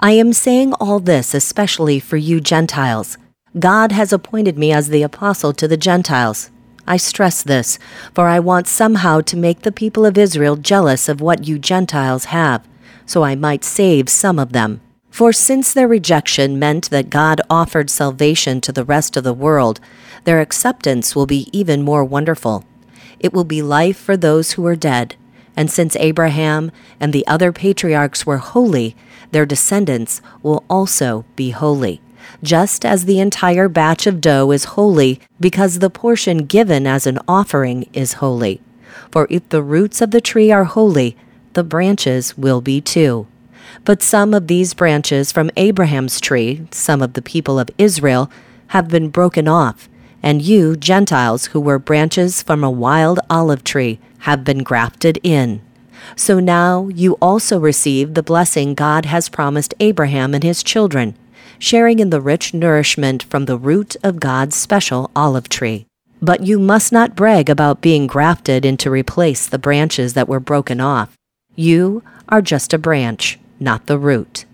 I am saying all this especially for you Gentiles. God has appointed me as the apostle to the Gentiles. I stress this, for I want somehow to make the people of Israel jealous of what you Gentiles have, so I might save some of them. For since their rejection meant that God offered salvation to the rest of the world, their acceptance will be even more wonderful. It will be life for those who are dead. And since Abraham and the other patriarchs were holy, their descendants will also be holy. Just as the entire batch of dough is holy because the portion given as an offering is holy. For if the roots of the tree are holy, the branches will be too. But some of these branches from Abraham's tree, some of the people of Israel, have been broken off, and you, Gentiles, who were branches from a wild olive tree, have been grafted in. So now you also receive the blessing God has promised Abraham and his children, sharing in the rich nourishment from the root of God's special olive tree. But you must not brag about being grafted in to replace the branches that were broken off. You are just a branch, not the root.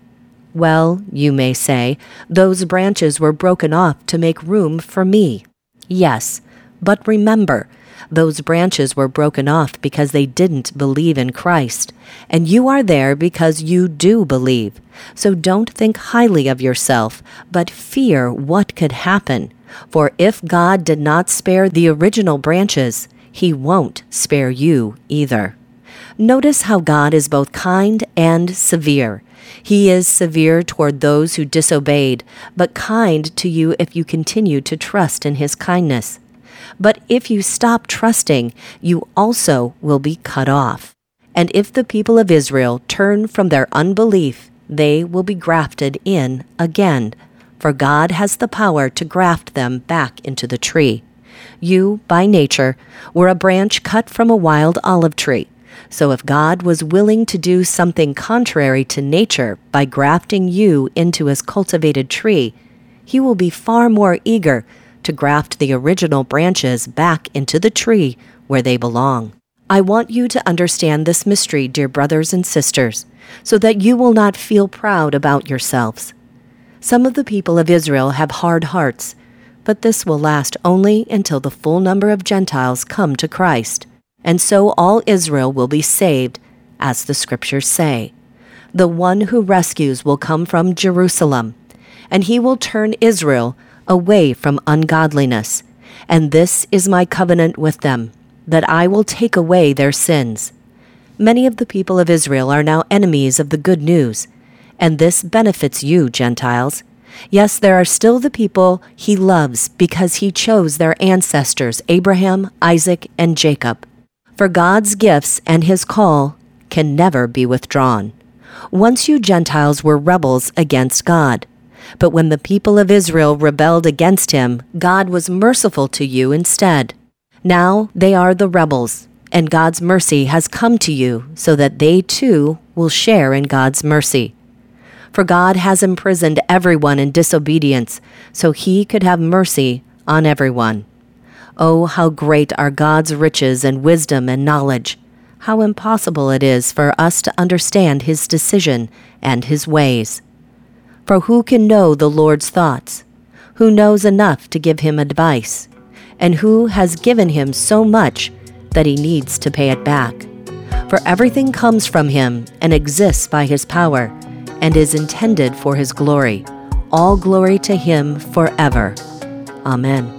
Well, you may say, those branches were broken off to make room for me. Yes, but remember, those branches were broken off because they didn't believe in Christ, and you are there because you do believe. So don't think highly of yourself, but fear what could happen. For if God did not spare the original branches, he won't spare you either. Notice how God is both kind and severe. He is severe toward those who disobeyed, but kind to you if you continue to trust in his kindness. But if you stop trusting, you also will be cut off. And if the people of Israel turn from their unbelief, they will be grafted in again, for God has the power to graft them back into the tree. You, by nature, were a branch cut from a wild olive tree. So if God was willing to do something contrary to nature by grafting you into his cultivated tree, he will be far more eager to graft the original branches back into the tree where they belong. I want you to understand this mystery, dear brothers and sisters, so that you will not feel proud about yourselves. Some of the people of Israel have hard hearts, but this will last only until the full number of Gentiles come to Christ, and so all Israel will be saved, as the Scriptures say. The one who rescues will come from Jerusalem, and he will turn Israel away from ungodliness. And this is my covenant with them, that I will take away their sins. Many of the people of Israel are now enemies of the good news, and this benefits you, Gentiles. Yes, there are still the people he loves because he chose their ancestors, Abraham, Isaac, and Jacob. For God's gifts and his call can never be withdrawn. Once you Gentiles were rebels against God. But when the people of Israel rebelled against him, God was merciful to you instead. Now they are the rebels, and God's mercy has come to you so that they too will share in God's mercy. For God has imprisoned everyone in disobedience, so he could have mercy on everyone. Oh, how great are God's riches and wisdom and knowledge! How impossible it is for us to understand his decision and his ways. For who can know the Lord's thoughts? Who knows enough to give him advice? And who has given him so much that he needs to pay it back? For everything comes from him and exists by his power and is intended for his glory. All glory to him forever. Amen.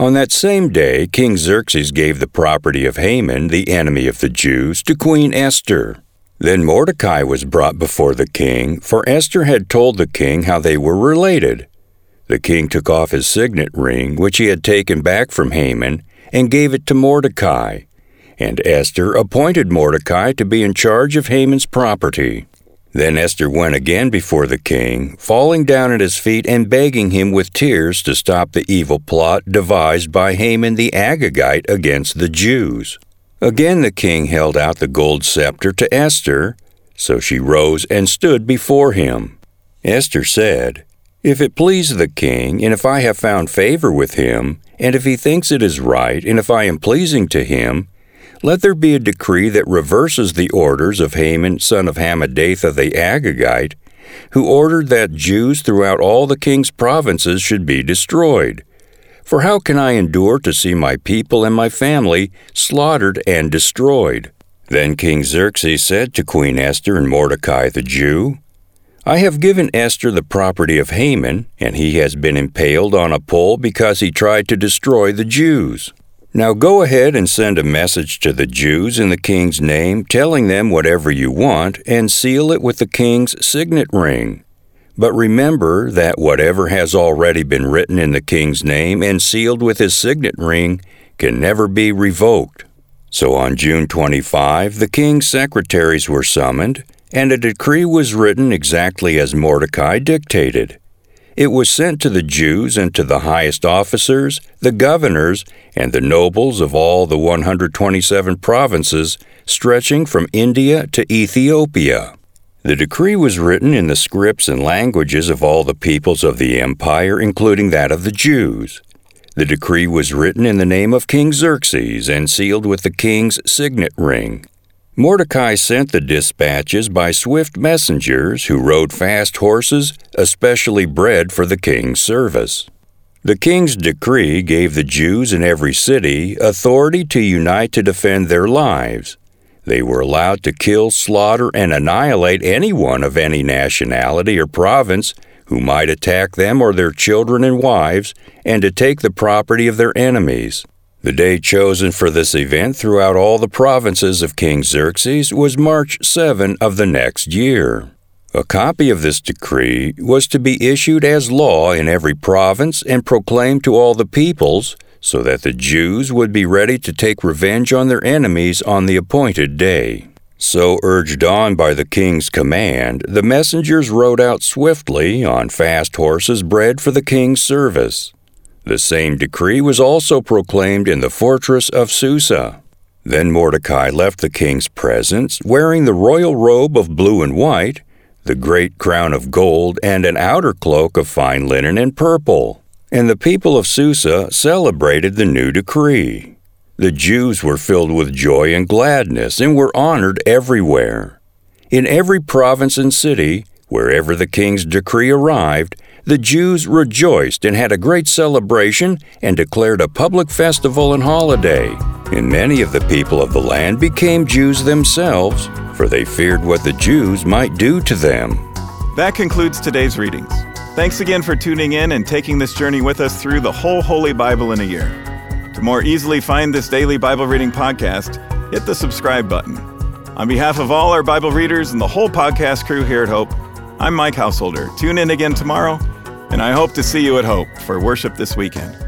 On that same day, King Xerxes gave the property of Haman, the enemy of the Jews, to Queen Esther. Then Mordecai was brought before the king, for Esther had told the king how they were related. The king took off his signet ring, which he had taken back from Haman, and gave it to Mordecai. And Esther appointed Mordecai to be in charge of Haman's property. Then Esther went again before the king, falling down at his feet and begging him with tears to stop the evil plot devised by Haman the Agagite against the Jews. Again the king held out the gold scepter to Esther, so she rose and stood before him. Esther said, If it please the king, and if I have found favor with him, and if he thinks it is right, and if I am pleasing to him, let there be a decree that reverses the orders of Haman, son of Hammedatha the Agagite, who ordered that Jews throughout all the king's provinces should be destroyed. For how can I endure to see my people and my family slaughtered and destroyed? Then King Xerxes said to Queen Esther and Mordecai the Jew, I have given Esther the property of Haman, and he has been impaled on a pole because he tried to destroy the Jews. Now go ahead and send a message to the Jews in the king's name, telling them whatever you want, and seal it with the king's signet ring. But remember that whatever has already been written in the king's name and sealed with his signet ring can never be revoked. So on June 25, the king's secretaries were summoned, and a decree was written exactly as Mordecai dictated. It was sent to the Jews and to the highest officers, the governors, and the nobles of all the 127 provinces stretching from India to Ethiopia. The decree was written in the scripts and languages of all the peoples of the empire, including that of the Jews. The decree was written in the name of King Xerxes and sealed with the king's signet ring. Mordecai sent the dispatches by swift messengers who rode fast horses, especially bred for the king's service. The king's decree gave the Jews in every city authority to unite to defend their lives. They were allowed to kill, slaughter, and annihilate anyone of any nationality or province who might attack them or their children and wives, and to take the property of their enemies. The day chosen for this event throughout all the provinces of King Xerxes was March 7 of the next year. A copy of this decree was to be issued as law in every province and proclaimed to all the peoples so that the Jews would be ready to take revenge on their enemies on the appointed day. So, urged on by the king's command, the messengers rode out swiftly on fast horses bred for the king's service. The same decree was also proclaimed in the fortress of Susa. Then Mordecai left the king's presence, wearing the royal robe of blue and white, the great crown of gold, and an outer cloak of fine linen and purple. And the people of Susa celebrated the new decree. The Jews were filled with joy and gladness and were honored everywhere. In every province and city, wherever the king's decree arrived, the Jews rejoiced and had a great celebration and declared a public festival and holiday. And many of the people of the land became Jews themselves, for they feared what the Jews might do to them. That concludes today's readings. Thanks again for tuning in and taking this journey with us through the whole Holy Bible in a year. To more easily find this daily Bible reading podcast, hit the subscribe button. On behalf of all our Bible readers and the whole podcast crew here at Hope, I'm Mike Householder. Tune in again tomorrow, and I hope to see you at Hope for worship this weekend.